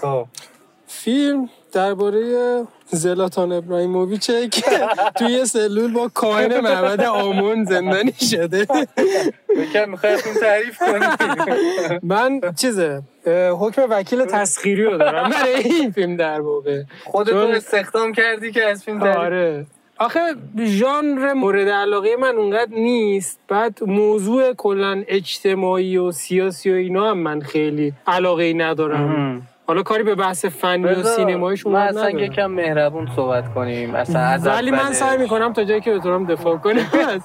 خب. فیلم درباره زلاتان ابراهیموویچه که توی سلول با کاهن معبد آمون زندانی شده. بکر می‌خوای فیلم تعریف کنی. من چیزه حکم وکیل تسخیری رو دارم. برای این فیلم در واقع. خودتو استخدام کردی که از فیلم تعریف آره. آخه ژانر مورد علاقه من اونقدر نیست. بعد موضوع کلا اجتماعی و سیاسی و اینا هم من خیلی علاقه ای ندارم. حالا کاری به بحث فنی و بذار سینماییش ما اونقدر اصلا یکم مهربون صحبت کنیم اصلا از ولی من سعی می‌کنم تا جایی که بتونم دفاع کنم.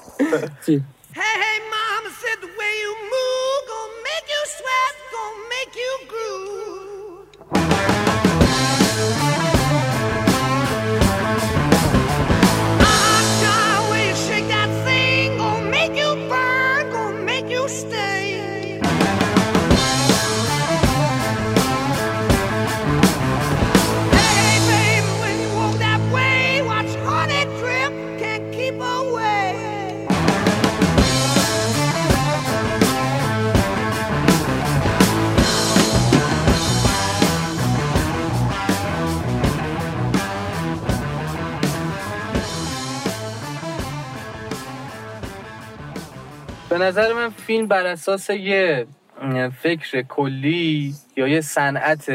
فیلم بر اساس یه فکر کلی یا یه صنعت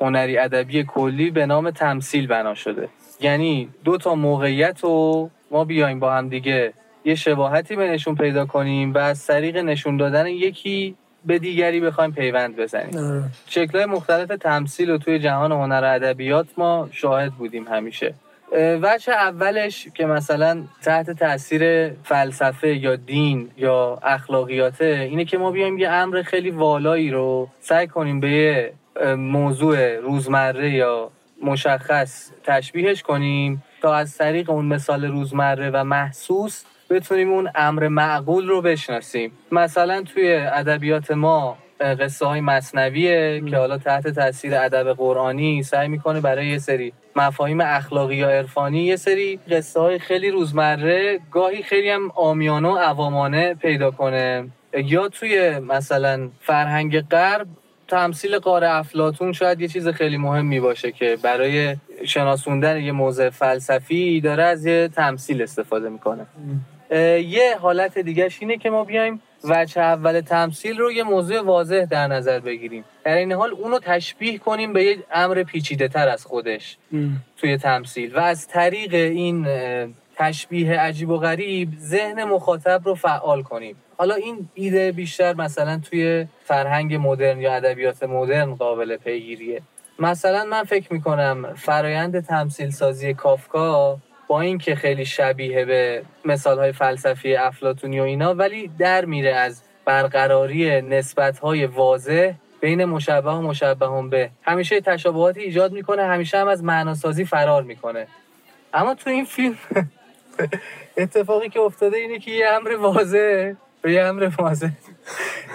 هنری ادبی کلی به نام تمثیل بنا شده. یعنی دو تا موقعیت رو ما بیایم با هم دیگه. یه شباهتی بینشون پیدا کنیم و از طریق نشون دادن یکی به دیگری بخوایم پیوند بزنیم. آره. شکلهای مختلف تمثیل رو توی جهان هنر و ادبیات ما شاهد بودیم همیشه. وجه اولش که مثلا تحت تاثیر فلسفه یا دین یا اخلاقیاته اینه که ما بیایم یه امر خیلی والایی رو سعی کنیم به یه موضوع روزمره یا مشخص تشبیهش کنیم تا از طریق اون مثال روزمره و محسوس بتونیم اون امر معقول رو بشناسیم. مثلا توی ادبیات ما قصه های مصنویه که حالا تحت تاثیر ادب قرآنی سعی می‌کنه برای یه سری مفاهیم اخلاقی یا عرفانی یه سری قصه های خیلی روزمره گاهی خیلی هم آمیانه و عوامانه پیدا کنه. یا توی مثلا فرهنگ غرب تمثیل قار افلاتون شاید یه چیز خیلی مهمی باشه که برای شناسوندن یه موضوع فلسفی داره از یه تمثیل استفاده می‌کنه. یه حالت دیگهش اینه که ما بیایم وجه اول تمثیل رو یه موضوع واضح در نظر بگیریم. در این حال اونو تشبیه کنیم به یه امر پیچیده تر از خودش توی تمثیل. و از طریق این تشبیه عجیب و غریب ذهن مخاطب رو فعال کنیم. حالا این ایده بیشتر مثلا توی فرهنگ مدرن یا ادبیات مدرن قابل پیگیریه. مثلا من فکر می‌کنم فرایند تمثیل سازی کافکا با اینکه خیلی شبیه به مثالهای فلسفی افلاتونی و اینا ولی در میره از برقراری نسبتهای واضح بین مشبه و مشبه هم به همیشه تشابهاتی ایجاد می‌کنه همیشه هم از معناسازی فرار می‌کنه. اما تو این فیلم اتفاقی که افتاده اینه که یه امر واضح به یه امر واضح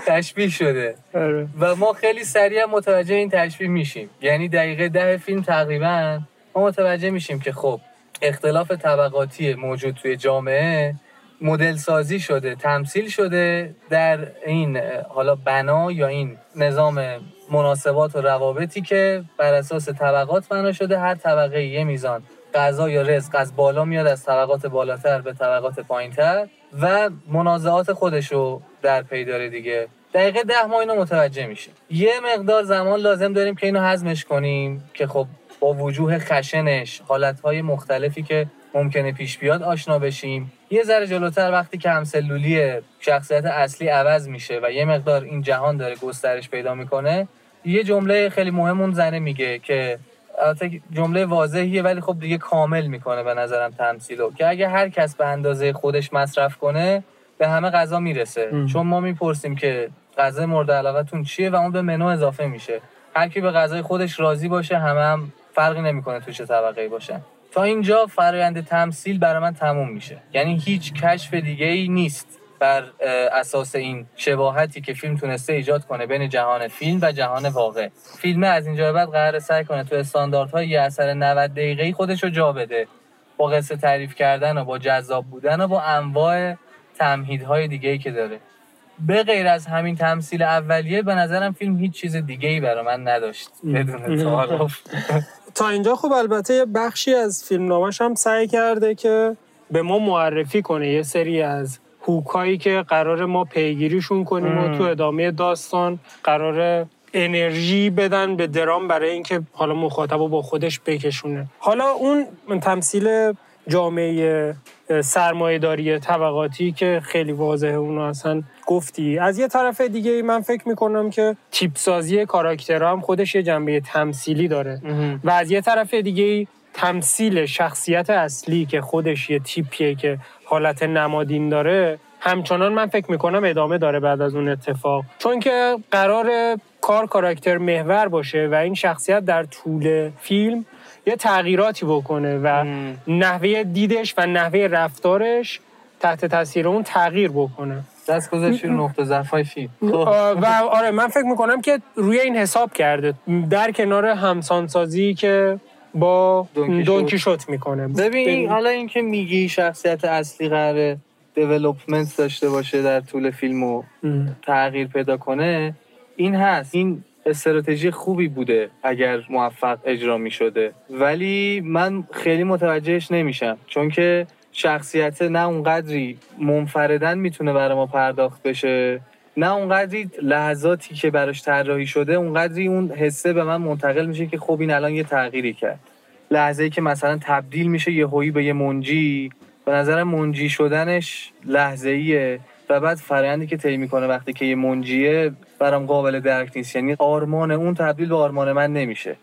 تشبیه شده. آره. و ما خیلی سریع متوجه این تشبیه میشیم. یعنی دقیقه ده فیلم تقریبا ما متوجه میشیم که خب اختلاف طبقاتی موجود توی جامعه مدل سازی شده تمثیل شده در این حالا بنا یا این نظام مناسبات و روابطی که بر اساس طبقات بنا شده هر طبقه یه میزان غذا یا رزق از بالا میاد از طبقات بالاتر به طبقات پایینتر و منازعات خودش رو در پی داره دیگه. دقیقه ده ما اینو متوجه میشیم. یه مقدار زمان لازم داریم که اینو هضمش کنیم که خب با وجوه خشنش حالتهای مختلفی که ممکنه پیش بیاد آشنا بشیم. یه ذره جلوتر وقتی که همسلولی شخصیت اصلی عوض میشه و یه مقدار این جهان داره گسترش پیدا می‌کنه یه جمله خیلی مهم اون زنه میگه که البته جمله واضحیه ولی خب دیگه کامل می‌کنه به نظرم تمثیلو که اگه هر کس به اندازه خودش مصرف کنه به همه غذا می‌رسه. ام. چون ما می‌پرسیم که غذا مورد علاقتون چیه و اون به منو اضافه میشه. هر کی به غذای خودش راضی باشه همه هم فرقی نمی‌کنه تو چه طبقه باشن تا اینجا فرایند تمثیل برای من تموم میشه. یعنی هیچ کشف دیگه ای نیست بر اساس این شباهتی که فیلم تونسته ایجاد کنه بین جهان فیلم و جهان واقع. فیلم از اینجا بعد قرار سعی کنه تو استانداردهای یه اثر 90 دقیقه‌ای خودش رو جا بده. با قصه تعریف کردن و با جذاب بودن و با انواع تمهیدهای دیگه ای که داره. به غیر از همین تمثیل اولیه به نظرم فیلم هیچ چیز دیگه ای برای من نداشت. بدون تعارف. تا اینجا خب البته یه بخشی از فیلم نامش هم سعی کرده که به ما معرفی کنه. یه سری از هوکایی که قرار ما پیگیریشون کنیم و تو ادامه داستان قرار انرژی بدن به درام برای اینکه حالا مخاطب رو با خودش بکشونه. حالا اون تمثیل جامعه سرمایهداری طبقاتی که خیلی واضحه اونو اصلا گفتی. از یه طرف دیگه من فکر می‌کنم که تیپ سازی کاراکترها هم خودش یه جنبه تمثیلی داره. و از یه طرف دیگه تمثیل شخصیت اصلی که خودش یه تیپیه که حالت نمادین داره همچنان من فکر می‌کنم ادامه داره بعد از اون اتفاق. چون که قرار کار کاراکتر محور باشه و این شخصیت در طول فیلم یه تغییراتی بکنه و نحوه دیدش و نحوه رفتارش تحت تاثیر اون تغییر بکنه. دست گذاشتی رو نقطه ضعفای فیلم. خب. و آره من فکر می‌کنم که روی این حساب کرده. در کنار همسانسازی که با دونکیشوت. دونکیشوت می‌کنه. ببین حالا اینکه میگی شخصیت اصلی قراره دیولوپمنت داشته باشه در طول فیلم و تغییر پیدا کنه این هست. این استراتژی خوبی بوده اگر موفق اجرا می شده ولی من خیلی متوجهش نمیشم چون که شخصیت نه اونقدری منفردن می‌تونه برای ما پرداخت بشه نه اونقدری لحظاتی که براش طراحی شده اونقدری اون حسه به من منتقل میشه که خب این الان یه تغییری کرد. لحظه ای که مثلا تبدیل میشه یه هویی به یه منجی به نظر منجی شدنش لحظه ایه و بعد فرآیندی که طی می‌کنه وقتی که یه منجیه برام قابل درک نیست. یعنی آرمان اون تبدیل به آرمان من نمیشه.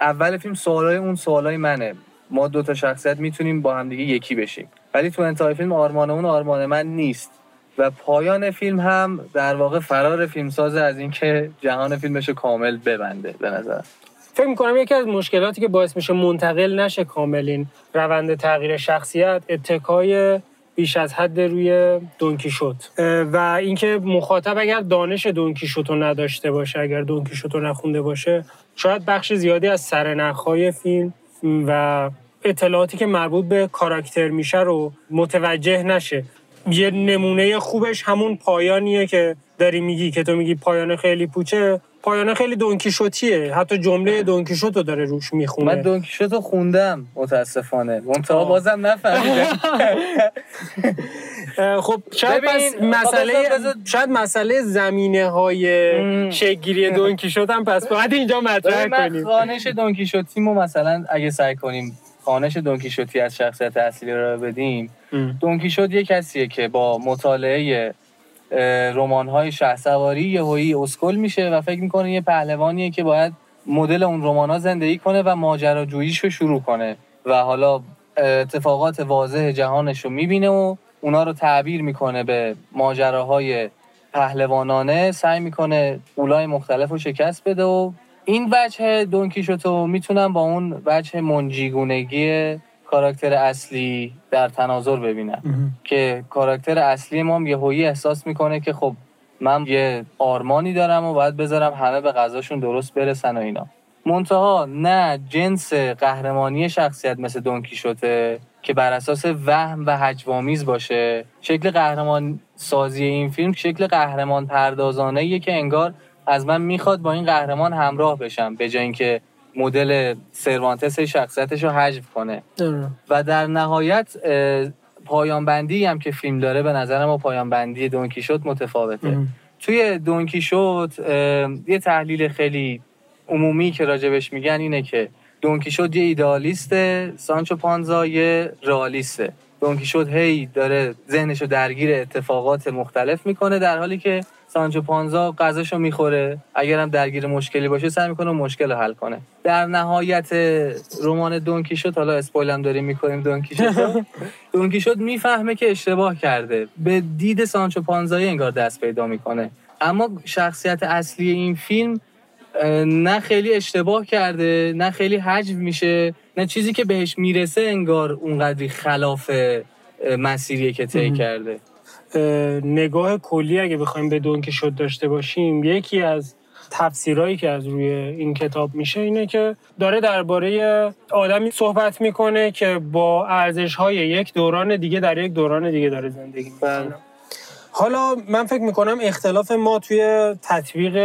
اول فیلم سوالای اون سوالای منه. ما دو تا شخصیت می‌تونیم با هم دیگه یکی بشیم. ولی تو انتهای فیلم آرمان اون آرمان من نیست. و پایان فیلم هم در واقع فرار فیلمساز از اینکه جهان فیلمش کامل ببنده به نظر. فکر می‌کنم یکی از مشکلاتی که باعث میشه منتقل نشه کامل این روند تغییر شخصیت اتکای بیش از حد روی دونکیشوت و اینکه مخاطب اگر دانش دونکیشوت رو نداشته باشه اگر دونکیشوت رو نخونده باشه شاید بخش زیادی از سرنخهای فیلم و اطلاعاتی که مربوط به کاراکتر میشه رو متوجه نشه. یه نمونه خوبش همون پایانیه که داری میگی که تو میگی پایان خیلی پوچه. پایان خیلی دونکیشوتیه حتی جمله دونکیشوت رو داره روش می‌خونه من دونکیشوت رو خوندم متاسفانه منتها. بازم نفهمیدم خب شاید پس مسئله شاید مسئله زمینه های. شگیری دونکیشوت هم پس باید اینجا مطرح کنیم خانش دونکیشوتیمو مثلا اگه سعی کنیم خانش دونکیشوتی از شخصیت اصلی رو بدیم. دونکیشوت یه کسیه که با مطالعه رمان های شهسواری یهویی اسکل میشه و فکر می‌کنه یه پهلوانیه که باید مدل اون رمان ها زندگی کنه و ماجراجوییش رو شروع کنه و حالا اتفاقات واضح جهانش رو می‌بینه و اونا رو تعبیر می‌کنه به ماجراهای پهلوانانه سعی می‌کنه اولای مختلف رو شکست بده و این وجه دونکیشوتو می‌تونم با اون وجه منجیگونگی کاراکتر اصلی در تناظر ببینم که کاراکتر اصلی ما هم یهویی احساس می‌کنه که خب من یه آرمانی دارم و باید بذارم همه به غذاشون درست برسن و اینا. منتها نه جنس قهرمانی شخصیت مثل دونکیشوته که بر اساس وهم و هجوامیز باشه شکل قهرمان سازی این فیلم شکل قهرمان پردازانه که انگار از من می‌خواد با این قهرمان همراه بشم به جای اینکه مدل سروانتس شخصیتش رو حذف کنه. و در نهایت پایان بندی هم که فیلم داره به نظر ما پایان بندی دونکیشوت متفاوته مم. توی دونکیشوت اه، یه تحلیل خیلی عمومی که راجبش میگن اینه که دونکیشوت یه ایدالیسته سانچو پانزا یه رئالیسته دونکیشوت هی داره ذهنش رو درگیر اتفاقات مختلف می‌کنه در حالی که سانچو پانزا غذاشو می‌خوره. اگرم درگیر مشکلی باشه سعی می‌کنه مشکل رو حل کنه. در نهایت رمان دونکیشوت حالا اسپویل هم داریم می‌کنیم دونکیشوت دونکیشوت می‌فهمه که اشتباه کرده. به دید سانچو پانزایی انگار دست پیدا می‌کنه. اما شخصیت اصلی این فیلم نه خیلی اشتباه کرده نه خیلی حجم میشه نه چیزی که بهش می‌رسه انگار اونقدری خلاف مسیریه که طی. کرده. نگاه کلی اگه بخوایم به دونکیشوت داشته باشیم یکی از تفسیرهایی که از روی این کتاب میشه اینه که داره درباره آدمی صحبت می‌کنه که با ارزش های یک دوران دیگه در یک دوران دیگه داره زندگی بله. می‌کنه حالا من فکر می‌کنم اختلاف ما توی تطبیق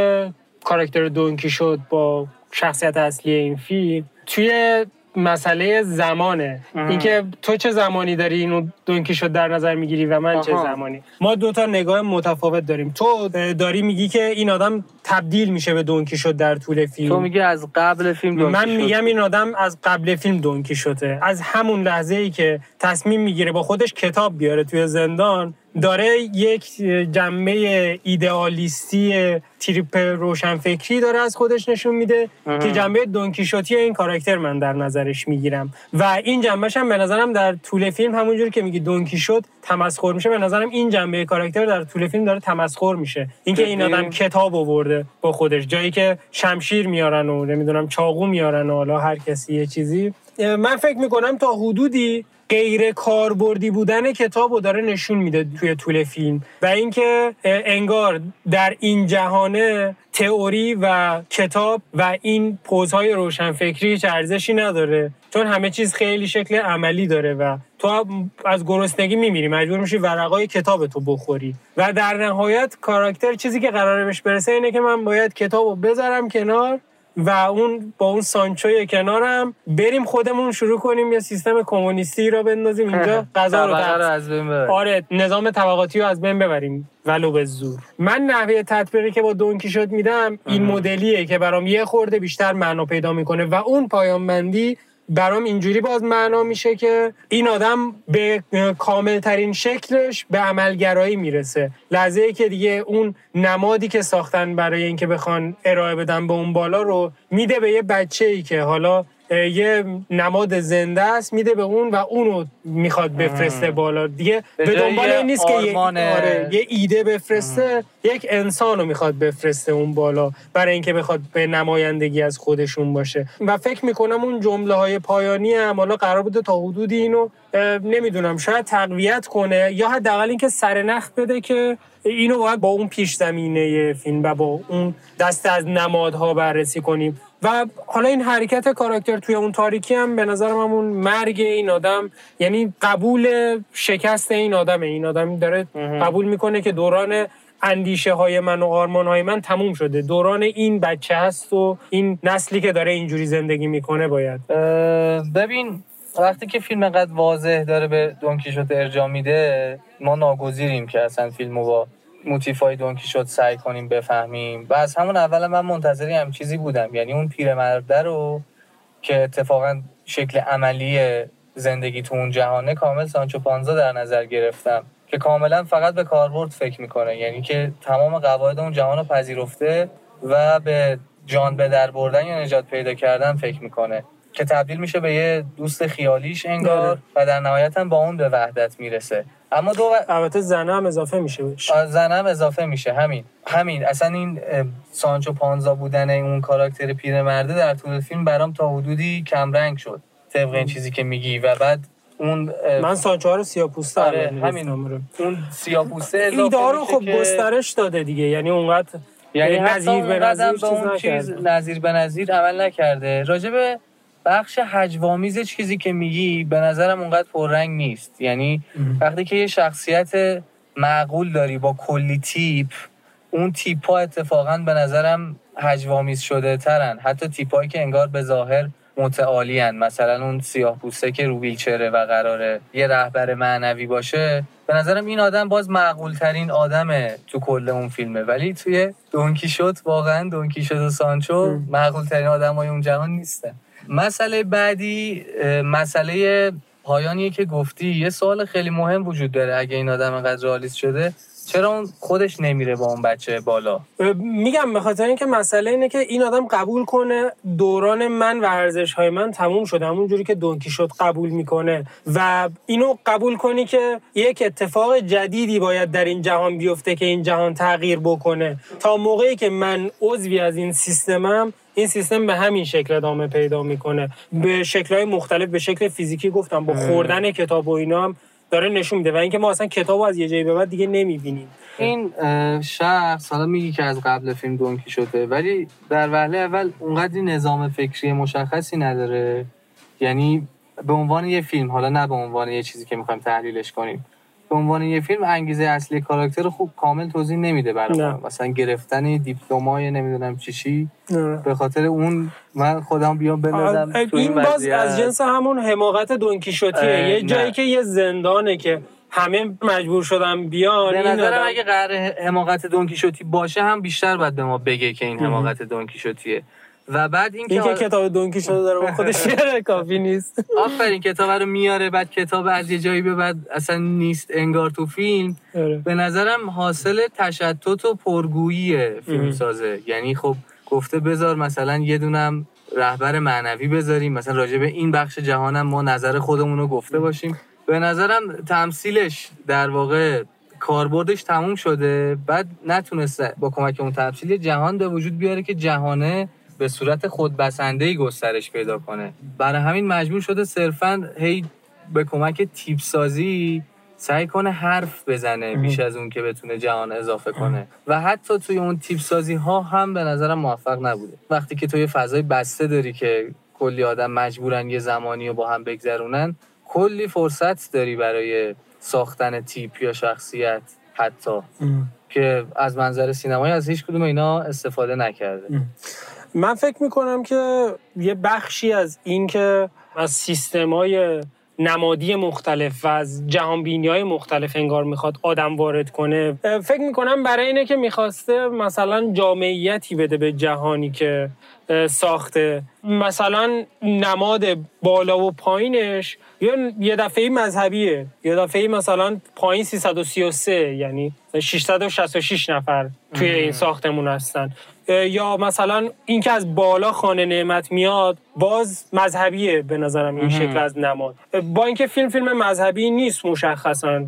کاراکتر دونکی شد با شخصیت اصلی این فیلم توی مسئله زمانه. اینکه تو چه زمانی داری اینو دونکی شد در نظر می‌گیری و من چه آها. زمانی؟ ما دو تا نگاه متفاوت داریم. تو داری میگی که این آدم تبدیل میشه به دونکی شد در طول فیلم. تو میگی از قبل فیلم دونکی من. میگم این آدم از قبل فیلم دونکی شده. از همون لحظه ای که تصمیم می‌گیره با خودش کتاب بیاره توی زندان داره یک جنبه ایدئالیستی تریپ روشنفکری داره از خودش نشون میده که جنبه دونکیشوتی این کاراکتر من در نظرش می‌گیرم. و این جنبهش هم به نظرم در طول فیلم همونجوری که میگی دونکیشوت تمسخر میشه به نظرم این جنبه کاراکتر در طول فیلم داره تمسخر میشه. اینکه این؟ آدم کتاب آورده با خودش جایی که شمشیر میارن و نمی‌دونم چاقو میارن و حالا هر کسی یه چیزی. من فکر می‌کنم تا حدودی غیر کاربردی بودن کتاب رو داره نشون میده توی طول فیلم. و اینکه انگار در این جهانه تئوری و کتاب و این پوزهای روشنفکری هیچ ارزشی نداره. چون همه چیز خیلی شکل عملی داره و تو از گرسنگی میمیری. مجبور میشی ورقای کتاب تو بخوری. و در نهایت کاراکتر چیزی که قراره بهش برسه اینه که من باید کتاب رو بذارم کنار و اون با اون سانچوی کنارم بریم خودمون شروع کنیم یه سیستم کمونیستی رو بندازیم اینجا. غذا رو از بین ببر. آره نظام طبقاتی رو از بین ببریم. ولو به زور. من نحوه تطبیقی که با دونکی شد میدم این مدلیه که برام یه خورده بیشتر معنا پیدا می‌کنه و اون پایان بندی برام اینجوری باز معنا میشه که این آدم به کامل ترین شکلش به عملگرایی می‌رسه. لحظه ای که دیگه اون نمادی که ساختن برای اینکه بخوان ارائه بدن به اون بالا رو میده به یه بچه ای که حالا یه نماد زنده است میده به اون و اونو می‌خواد بفرسته بالا. دیگه به دنبال این نیست که یه, آره، یه ایده بفرسته یک انسان رو می‌خواد بفرسته اون بالا برای اینکه بخواد به نمایندگی از خودشون باشه. و فکر می‌کنم اون جمله های پایانی هم حالا قرار بوده تا حدودی اینو نمی‌دونم شاید تقویت کنه یا حداقل اینکه سرنخ بده که اینو باید با اون پیش زمینه فیلم و با اون دست از نمادها بررسی کنیم. و حالا این حرکت کاراکتر توی اون تاریکی هم به نظرم همون مرگ این آدم یعنی قبول شکست این آدمه. این آدم داره قبول می‌کنه که دوران اندیشه های من و آرمان های من تموم شده. دوران این بچه هست و این نسلی که داره اینجوری زندگی می‌کنه باید. ببین وقتی که فیلم انقدر واضح داره به دونکیشوت ارجاع میده ما ناگزیریم که اصلا فیلمو با موتیف های دونکیشوت سعی کنیم بفهمیم و از همون اول من منتظری هم چیزی بودم. یعنی اون پیرمرده رو که اتفاقا شکل عملی زندگی تو اون جهانه کامل سانچو پانزا در نظر گرفتم که کاملا فقط به کاربرد فکر می‌کنه. یعنی که تمام قواعد اون جهان رو پذیرفته و به جان به در بردن یا نجات پیدا کردن فکر می‌کنه. که تبدیل میشه به یه دوست خیالیش انگار آره. و در نهایت هم با اون به وحدت می‌رسه. اما دو و... البته زنه هم اضافه میشه بهش. زنم اضافه میشه. همین. همین. اصلا این سانچو پانزا بودن اون کاراکتر پیرمرده در طول فیلم برام تا حدودی کمرنگ شد. طبق این چیزی که میگی. و بعد اون من سانچو رو سیاپوسته آره، همین. می‌گفتم، آره. اون سیاپوسته اضافه ایده رو خب که- گسترش داده دیگه. یعنی اونقدر یعنی نظیر به نظیر. نظیر به نظیر عمل نکرده. راجب بخش هجوامیز چیزی که میگی به نظرم اونقدر پررنگ نیست. یعنی وقتی که یه شخصیت معقول داری با کلی تیپ اون تیپ ها اتفاقا به نظرم هجوامیز شده ترن. حتی تیپ هایی که انگار به ظاهر متعالی هن. مثلا اون سیاه پوسته که رو ویلچره و قراره یه رهبر معنوی باشه به نظرم این آدم باز معقول ترین آدمه تو کل اون فیلمه. ولی توی دونکی شد واقعا دونکی شد و سانچو معقول ترین آدم های اون جهان نیستن. مسئله بعدی مسئله پایانیه که گفتی. یه سوال خیلی مهم وجود داره اگه این آدم انقدر رالیست شده. چرا اون خودش نمیره با اون بچه بالا؟ میگم به خاطر اینکه مسئله اینه که این آدم قبول کنه. دوران من و ارزش های من تموم شده. همون جوری که دونکی شد قبول می‌کنه. و اینو قبول کنی که یک اتفاق جدیدی باید در این جهان بیفته که این جهان تغییر بکنه. تا موقعی که من عضوی از این سیستمم این سیستم به همین شکل ادامه پیدا می‌کنه. به شکلهای مختلف به شکل فیزیکی گفتم با خوردن کتاب و اینا هم داره نشون میده. و اینکه ما اصلا کتاب از یه جایی به بعد دیگه نمی‌بینیم. این شخص حالا میگی که از قبل فیلم دونکی شده ولی در وهله اول اونقدری نظام فکری مشخصی نداره. یعنی به عنوان یه فیلم حالا نه به عنوان یه چیزی که می‌خوایم تحلیلش کنیم. به عنوان یه فیلم انگیزه اصلی کاراکتر رو خوب کامل توضیح نمیده برای. ما مثلا گرفتن دیپلمای نمی‌دونم چی چی. به خاطر اون من خودم بیام بندازم این باز وضعیت. از جنس همون حماقت دونکیشوتیه یه جایی نه. که یه زندانه که همه مجبور شدن بیان به نظرم اگه قرار حماقت دونکیشوتی باشه هم بیشتر باید به ما بگه که این حماقت دونکیشوتیه و بعد این این که که کتاب دونکیشوته داره با خودش شعر کافی نیست. آفرین کتاب رو میاره بعد کتاب از یه جایی به بعد اصلا نیست انگار تو فیلم. آره. به نظرم حاصل تشتت و پرگویی فیلم سازه یعنی خب گفته بذار مثلا یه دونم رهبر معنوی بذاریم. مثلا راجع به این بخش جهانم ما نظر خودمون رو گفته باشیم. به نظرم تمثیلش در واقع کاربردش تموم شده. بعد نتونسته با کمک اون تمثیل جهان به وجود بیاره که جهانه به صورت خودبسنده گسترش پیدا کنه. برای همین مجبور شده صرفا هی به کمک تیپ سازی سعی کنه حرف بزنه بیش از اون که بتونه جهان اضافه کنه. و حتی توی اون تیپ سازی ها هم به نظرم موفق نبوده. وقتی که توی فضای بسته داری که کلی آدم مجبورن یه زمانی رو با هم بگذرونن کلی فرصت داری برای ساختن تیپ یا شخصیت حتی. که از منظر سینمایی از هیچ کدوم اینا استفاده نکرده. من فکر می‌کنم که یه بخشی از این که از سیستمای نمادی مختلف و از جهانبینی های مختلف انگار می‌خواد آدم وارد کنه فکر می‌کنم برای اینه که می‌خواسته مثلا جامعیتی بده به جهانی که ساخته. مثلا نماد بالا و پایینش یا یه دفعه مذهبیه. یه دفعه مثلا پایین 333 یعنی 666 نفر توی این ساختمون هستن. یا مثلا اینکه از بالا خانه نعمت میاد باز مذهبیه به نظرم این شکل از نماد. با اینکه فیلم فیلم مذهبی نیست مشخصا.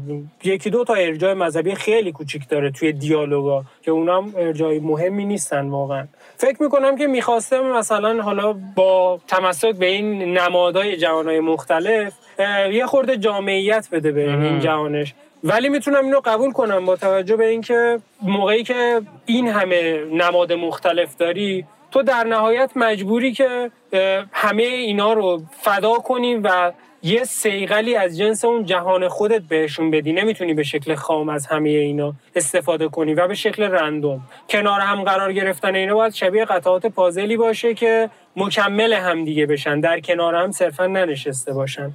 یکی دو تا ارجاع مذهبی خیلی کوچیک داره توی دیالوگا که اونام ارجاع مهمی نیستن واقعا. فکر می‌کنم که می‌خواسته مثلا حالا با تمسک به این نمادهای جهانهای مختلف یه خورده جامعیت بده به این جهانش ولی می‌تونم اینو قبول کنم با توجه به اینکه موقعی که این همه نماد مختلف داری تو در نهایت مجبوری که همه اینا رو فدا کنی و یه سیغلی از جنس اون جهان خودت بهشون بدی. نمی‌تونی به شکل خام از همه اینا استفاده کنی و به شکل رندوم. کنار هم قرار گرفتن اینا باید شبیه قطعات پازلی باشه که مکمل هم دیگه بشن. در کنار هم صرفا ننشسته باشن.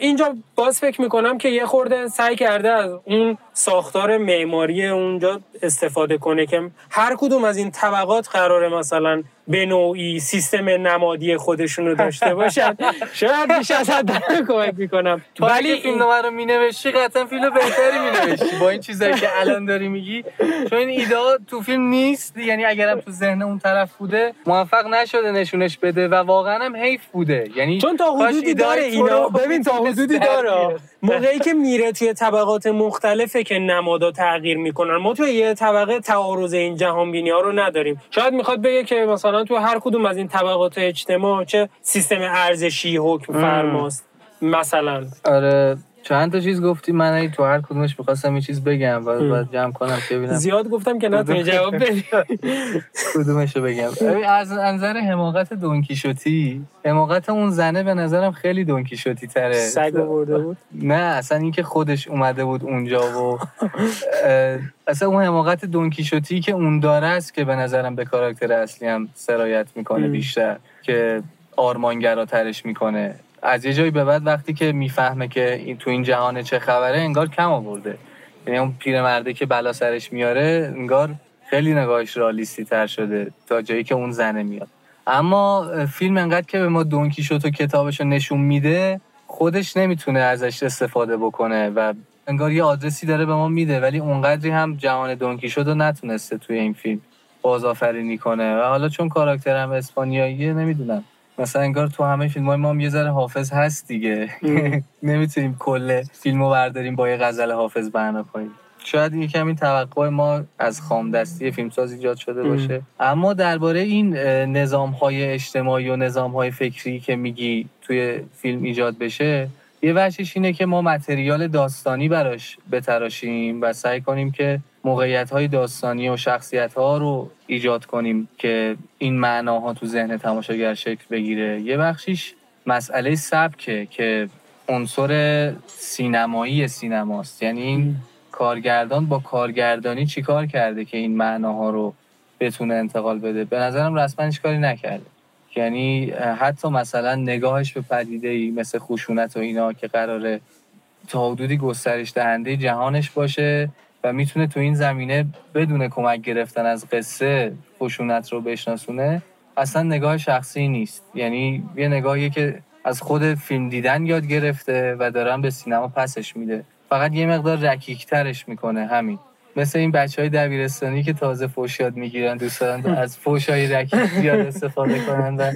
اینجا باز فکر می‌کنم که یه خورده سعی کرده از اون ساختار معماری اونجا استفاده کنه که هر کدوم از این طبقات قراره مثلا به نوعی سیستم نمادی خودشون رو داشته باشن. شاید بیش از حد کمک می‌کنم. ولی ولی فیلم رو مینوشتی قطعا فیلم بهتری مینوشتی با این چیزایی که الان داری میگی. چون این ایده تو فیلم نیست. یعنی اگرم تو ذهن اون طرف بوده موفق نشده نشونش بده و واقعا هم حیف بوده. یعنی چون تا حدودی داره اینا. ببین تا حدودی داره. موقعی که میره توی طبقات مختلفه که نمادا تغییر می‌کنن. ما توی یه طبقه تعارض این جهان بینی ها رو نداریم. شاید می‌خواد بگه که مثلا تو هر کدوم از این طبقات اجتماع چه سیستم ارزشی حکم فرماست مثلا. آره. چند تا چیز گفتی؟ من ای تو هر کدومش می‌خواستم یه چیز بگم و باید جمع کنم که ببینم زیاد گفتم که نتونی جواب بدی. کدومشو بگم. ببین، از نظر حماقت دونکیشوتی حماقت اون زنه به نظرم خیلی دونکیشوتی تره سگ آورده بود؟ نه اصلا اینکه خودش اومده بود اونجا و اصلا اون حماقت دونکیشوتی که اون داره است که به نظرم به کاراکتر اصلی هم سرایت می‌کنه. بیشتر که آرمانگراترش می‌کنه. از یه جایی به بعد وقتی که می‌فهمه که این تو این جهان چه خبره انگار کم آورده. یعنی اون پیرمرده که بلا سرش میاره انگار خیلی نگاهش رالیستی تر شده تا جایی که اون زنه میاد. اما فیلم انقدر که به ما دونکیشوت و کتابش رو نشون میده خودش نمی‌تونه ازش استفاده بکنه و انگار یه آدرسی داره به ما میده ولی اونقدری هم جهان دونکیشوت رو نتونسته توی این فیلم بازآفرینی کنه. و حالا چون کاراکترم اسپانیاییه نمی‌دونم. مثلا انگار تو همه فیلم های ما هم یه ذره حافظ هست دیگه. نمی‌تونیم کل فیلم رو برداریم با یه غزل حافظ بنا کنیم. شاید یه کمی توقع ما از خامدستی فیلمساز ایجاد شده باشه. اما درباره این نظام های اجتماعی و نظام های فکری که میگی توی فیلم ایجاد بشه یه وجهش اینه که ما متریال داستانی براش بتراشیم و سعی کنیم که موقعیت های داستانی و شخصیت ها رو ایجاد کنیم که این معناها تو ذهن تماشاگر شکل بگیره. یه بخشیش مسئله سبکه که عنصر سینمایی سینماست. یعنی این کارگردان با کارگردانی چیکار کرده که این معناها رو بتونه انتقال بده؟ به نظرم رسما هیچ کاری نکرده. یعنی حتی مثلا نگاهش به پدیده ای مثل خشونت و اینا که قراره تا حدودی گسترش دهنده جهانش باشه و می‌تونه تو این زمینه بدون کمک گرفتن از قصه خشونت رو بشناسونه اصلا نگاه شخصی نیست. یعنی یه نگاهیه که از خود فیلم دیدن یاد گرفته و دارن به سینما پسش میده. فقط یه مقدار رکیکترش می‌کنه همین. مثل این بچه های دبیرستانی که تازه فوش یاد می‌گیرن دوست دارن از فوش های رکیک زیاد استفاده کنن و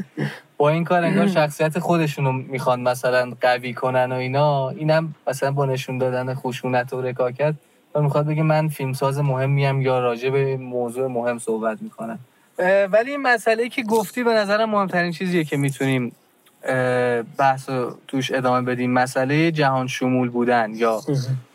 با این کار انگار شخصیت خودشونو می‌خوان مثلا قوی کنن و اینا. اینم مثلا با نشون دادن خشونت و رکاکت و می‌خواد بگه من فیلمساز مهمیم یا راجع به موضوع مهم صحبت می‌کنم ولی این مسئله که گفتی به نظرم مهمترین چیزیه که می‌تونیم بحث رو توش ادامه بدیم مسئله جهان شمول بودن یا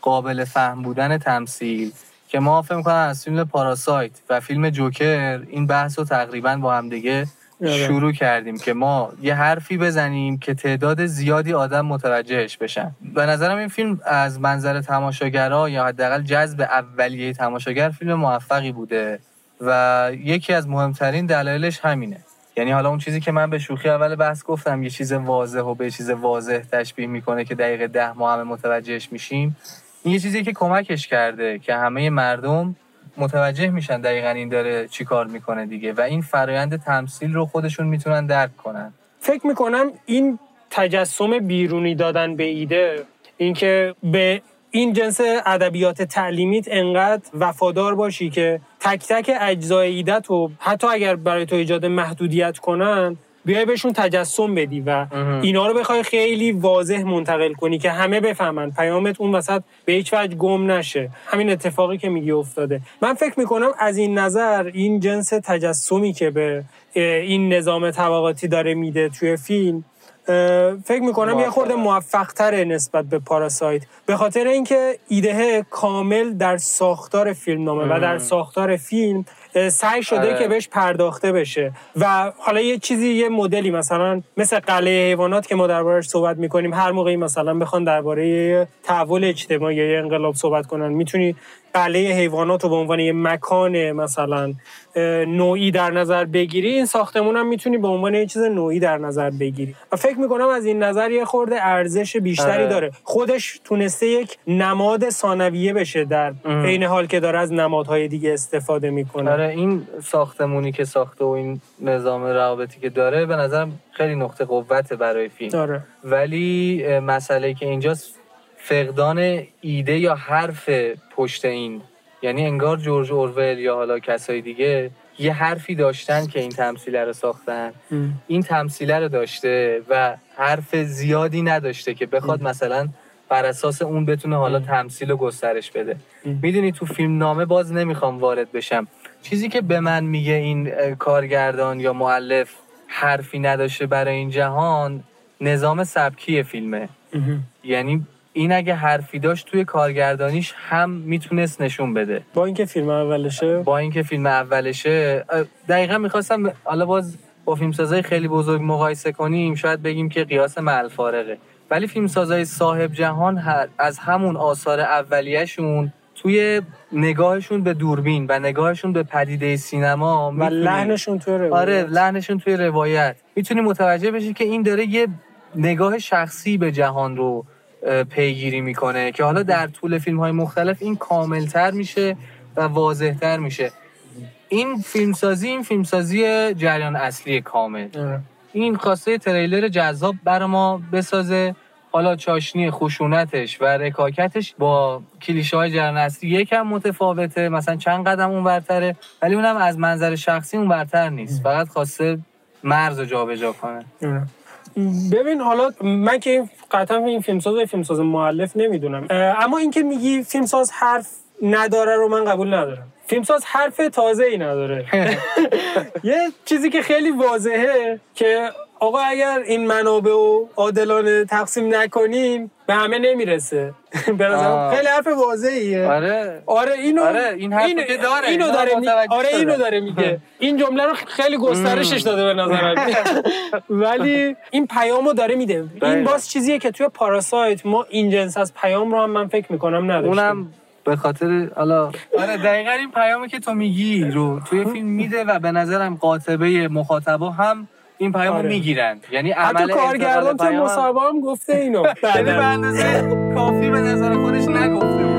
قابل فهم بودن تمثیل که ما فکر می‌کنم از فیلم پاراسایت و فیلم جوکر این بحث رو تقریبا با هم دیگه آره. شروع کردیم که ما یه حرفی بزنیم که تعداد زیادی آدم متوجهش بشن. به نظرم این فیلم از منظر تماشاگرها یا حداقل جذب اولیه تماشاگر فیلم موفقی بوده و یکی از مهمترین دلایلش همینه. یعنی حالا اون چیزی که من به شوخی اول بحث گفتم یه چیز واضح و به چیز واضح تشبیه می‌کنه که دقیقه ده ما همه متوجهش میشیم. این یه چیزی که کمکش کرده که همه مردم متوجه میشن دقیقا این داره چی کار می‌کنه دیگه و این فرایند تمثیل رو خودشون می‌تونن درک کنن. فکر می‌کنم این تجسم بیرونی دادن به ایده اینکه به این جنس ادبیات تعلیمیت انقدر وفادار باشی که تک تک اجزای ایدت رو حتی اگر برای تو ایجاد محدودیت کنن بیای بهشون تجسم بدی و اینا رو بخوای خیلی واضح منتقل کنی که همه بفهمن. پیامت اون وسط به هیچ وجه گم نشه. همین اتفاقی که میگی افتاده. من فکر می‌کنم از این نظر این جنس تجسمی که به این نظام طبقاتی داره میده توی فیلم فکر می‌کنم یه خورده موفق تره نسبت به پاراسایت. به خاطر اینکه ایده کامل در ساختار فیلم نامه و در ساختار فیلم سعی شده آره. که بهش پرداخته بشه و حالا یه چیزی یه مدلی مثلا مثل قلعه حیوانات که ما دربارش صحبت می‌کنیم هر موقعی مثلا بخوان درباره تحول اجتماعی یا انقلاب صحبت کنن می‌تونی قلعه حیوانات رو به عنوان یه مکان مثلا نوعی در نظر بگیری این ساختمون هم می‌تونی به عنوان یه چیز نوعی در نظر بگیری. و فکر می‌کنم از این نظر یه خورده ارزش بیشتری آره. داره. خودش تونسته یک نماد ثانویه بشه در عین حال که داره از نمادهای دیگه استفاده می‌کنه. آره این ساختمونی که ساخته و این نظام روابطی که داره به نظرم خیلی نقطه قوته برای فیلم. آره. ولی مسئله که اینجاست فقدان ایده یا حرف پشت این یعنی انگار جورج اورول یا حالا کسای دیگه یه حرفی داشتن که این تمثیله رو ساختن. این تمثیله رو داشته و حرف زیادی نداشته که بخواد مثلا بر اساس اون بتونه حالا تمثیل و گسترش بده. می‌دونی تو فیلم نامه باز نمی‌خوام وارد بشم. چیزی که به من میگه این کارگردان یا معلف حرفی نداشته برای این جهان نظام سبکی فیلمه. یعنی این اگه حرفی داشت توی کارگردانیش هم می‌تونست نشون بده. با اینکه فیلم اولشه؟ با اینکه فیلم اولشه دقیقا می‌خواستم حالا باز با فیلمسازای خیلی بزرگ مقایسه کنیم شاید بگیم که قیاس مع ولی فیلمسازای صاحب جهان از همون آثار اولیهشون توی نگاهشون به دوربین و نگاهشون به پدیده سینما و لحنشون تو روایت. آره لحنشون توی روایت. می‌تونی متوجه بشی که این داره یه نگاه شخصی به جهان رو پیگیری می‌کنه که حالا در طول فیلم های مختلف این کاملتر میشه و واضحتر میشه. این فیلمسازی این فیلمسازی جریان اصلی کامل. آره. این خواسته تریلر جذاب برای ما بسازه. حالا چاشنی خشونتش و رکاکتش با کلیشه های جریان اصلی یکم متفاوته. مثلا چند قدم اون برتره ولی اونم از منظر شخصی اون برتر نیست فقط خواسته مرز رو جابجا کنه. آره. ببین حالا من که قطعا این فیلمساز و فیلمساز معلف نمی‌دونم. اما اینکه میگی فیلمساز حرف نداره رو من قبول ندارم. فیلمساز حرف تازه ای نداره. یه چیزی که خیلی واضحه که آقا اگر این منابع و عادلانه تقسیم نکنین به همه نمی‌رسه به. خیلی حرف واضحیه آره آره اینو آره، این اینو- داره. اینو اینو داره می... آره اینو. داره میگه این جمله رو خیلی گسترشش داده به نظرم ولی این پیامو داره میده این. باز چیزیه که توی پاراسایت ما این جنس از پیام رو هم من فکر می‌کنم نداشتیم اونم به خاطر حالا آره دقیقا این پیامی که تو میگی رو توی فیلم میده و به نظرم قاطبه مخاطبا هم این پیامو آره. می‌گیرن یعنی حتی عمل کارگردان توی پیام هم- مصاحبه هم گفته اینو یعنی به. اندازه کافی به نظر خودش نگفته